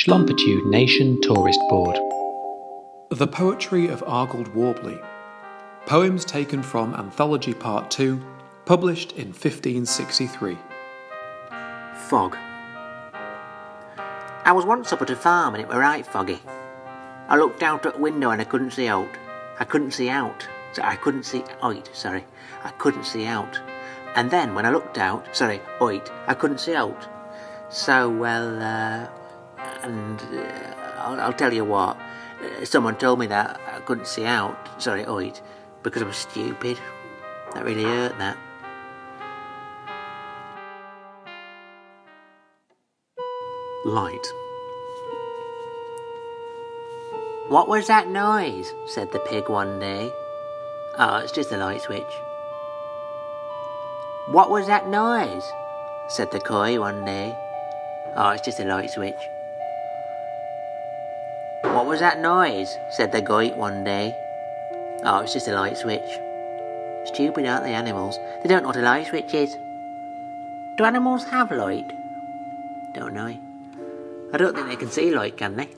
Schlumpertude Nation Tourist Board. The Poetry of Argold Warbley. Poems taken from Anthology Part 2, published in 1563. Fog. I was once up at a farm and it were right foggy. I looked out at the window and I couldn't see out. I couldn't see out. So I couldn't see out, sorry. I couldn't see out. And then when I looked out, sorry, oit, I couldn't see out. So, well, uh, and uh, I'll, I'll, tell you what, uh, someone told me that I couldn't see out, sorry, oit, because I was stupid. That really hurt, that. Light. What was that noise? said the pig one day. Oh, it's just a light switch. What was that noise? said the koi one day. Oh, it's just a light switch. What was that noise? said the goat one day. Oh, it's just a light switch. Stupid, aren't they, animals? They don't know what a light switch is. Do animals have light? Don't know. I don't think they can see light, can they?